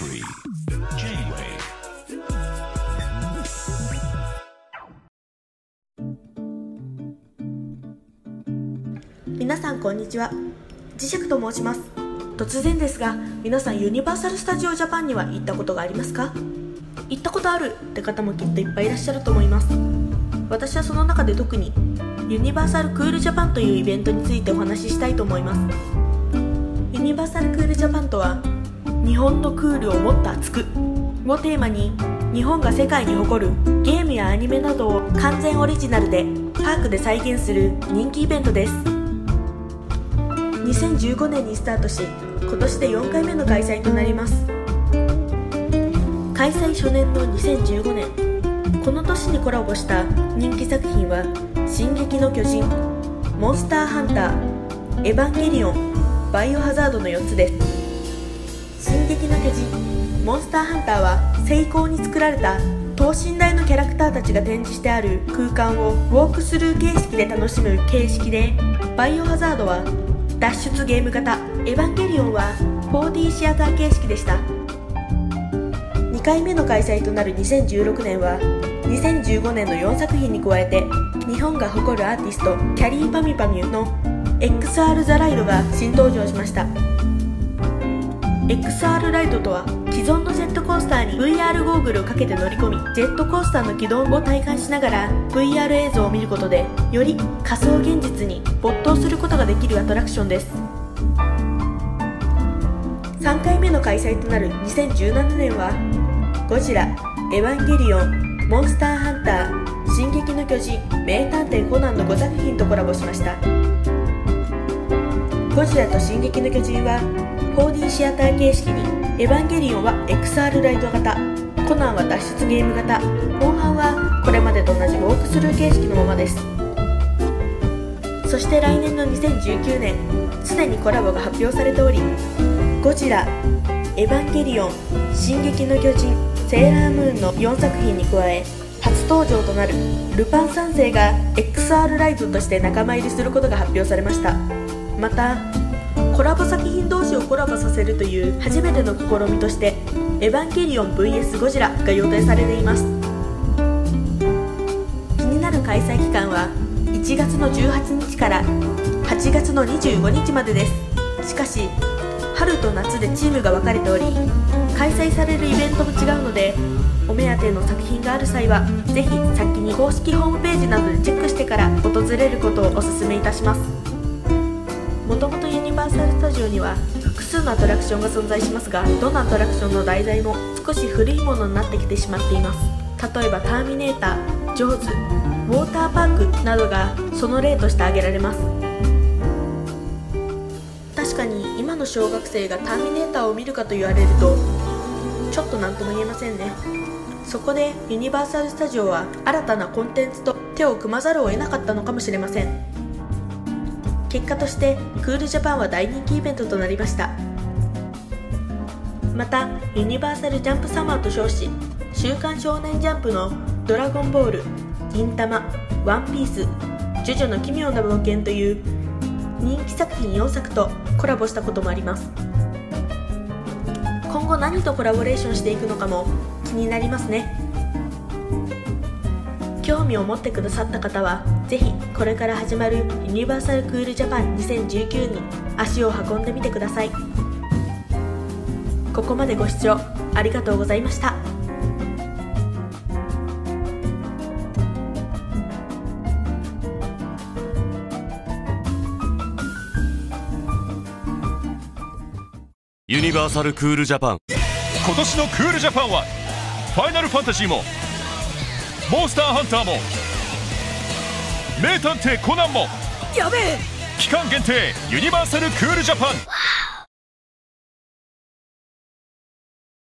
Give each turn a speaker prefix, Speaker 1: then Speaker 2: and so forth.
Speaker 1: J-Wave「
Speaker 2: 皆さんこんにちは。磁石と申します。突然ですが皆さんユニバーサル・スタジオ・ジャパンには行ったことがありますか？行ったことあるって方もきっといっぱいいらっしゃると思います。私はその中で特にユニバーサル・クール・ジャパンというイベントについてお話ししたいと思います。ユニバーサル・クール・ジャパンとは日本のクールをもっと熱く。をテーマに日本が世界に誇るゲームやアニメなどを完全オリジナルでパークで再現する人気イベントです。2015年にスタートし今年で4回目の開催となります。開催初年の2015年この年にコラボした人気作品は「進撃の巨人」「モンスターハンター」「エヴァンゲリオン」「バイオハザード」の4つです。撃の巨人モンスターハンターは精巧に作られた等身大のキャラクターたちが展示してある空間をウォークスルー形式で楽しむ形式でバイオハザードは脱出ゲーム型エヴァンゲリオンは 4D シアター形式でした。2回目の開催となる2016年は2015年の4作品に加えて日本が誇るアーティストキャリーパミュパミュの XR ザライドが新登場しました。XR ライドとは既存のジェットコースターに VR ゴーグルをかけて乗り込みジェットコースターの軌道を体感しながら VR 映像を見ることでより仮想現実に没頭することができるアトラクションです。3回目の開催となる2017年はゴジラ、エヴァンゲリオン、モンスターハンター、進撃の巨人、名探偵コナンの5作品とコラボしました。ゴジラと進撃の巨人は 4D シアター形式にエヴァンゲリオンは XR ライト型コナンは脱出ゲーム型モンハンはこれまでと同じウォークスルー形式のままです。そして来年の2019年すでにコラボが発表されておりゴジラ、エヴァンゲリオン、進撃の巨人、セーラームーンの4作品に加え初登場となるルパン三世が XR ライトとして仲間入りすることが発表されました。またコラボ作品同士をコラボさせるという初めての試みとして「エヴァンゲリオン VS ゴジラ」が予定されています。気になる開催期間は1月の18日から8月の25日までです。しかし春と夏でチームが分かれており開催されるイベントも違うのでお目当ての作品がある際はぜひ先に公式ホームページなどでチェックしてから訪れることをお勧めいたします。もともとユニバーサル・スタジオには複数のアトラクションが存在しますがどのアトラクションの題材も少し古いものになってきてしまっています。例えば「ターミネーター」「ジョーズ」「ウォーターパーク」などがその例として挙げられます。確かに今の小学生が「ターミネーター」を見るかと言われるとちょっと何とも言えませんね。そこでユニバーサル・スタジオは新たなコンテンツと手を組まざるを得なかったのかもしれません。結果としてクールジャパンは大人気イベントとなりました。またユニバーサル・ジャンプ・サマーと称し「週刊少年ジャンプ」の「ドラゴンボール」「銀魂」「ワンピース」「ジョジョの奇妙な冒険」という人気作品4作とコラボしたこともあります。今後何とコラボレーションしていくのかも気になりますね。興味を持ってくださった方はぜひこれから始まるユニバーサル・クール・ジャパン2019に足を運んでみてください。ここまでご視聴ありがとうございました。
Speaker 3: ユニバーサル・クール・ジャパン。
Speaker 4: 今年のクールジャパンはファイナルファンタジーもモンスターハンターも名探偵コナンも
Speaker 2: やべえ。
Speaker 4: 期間限定ユニバーサル・クールジャパン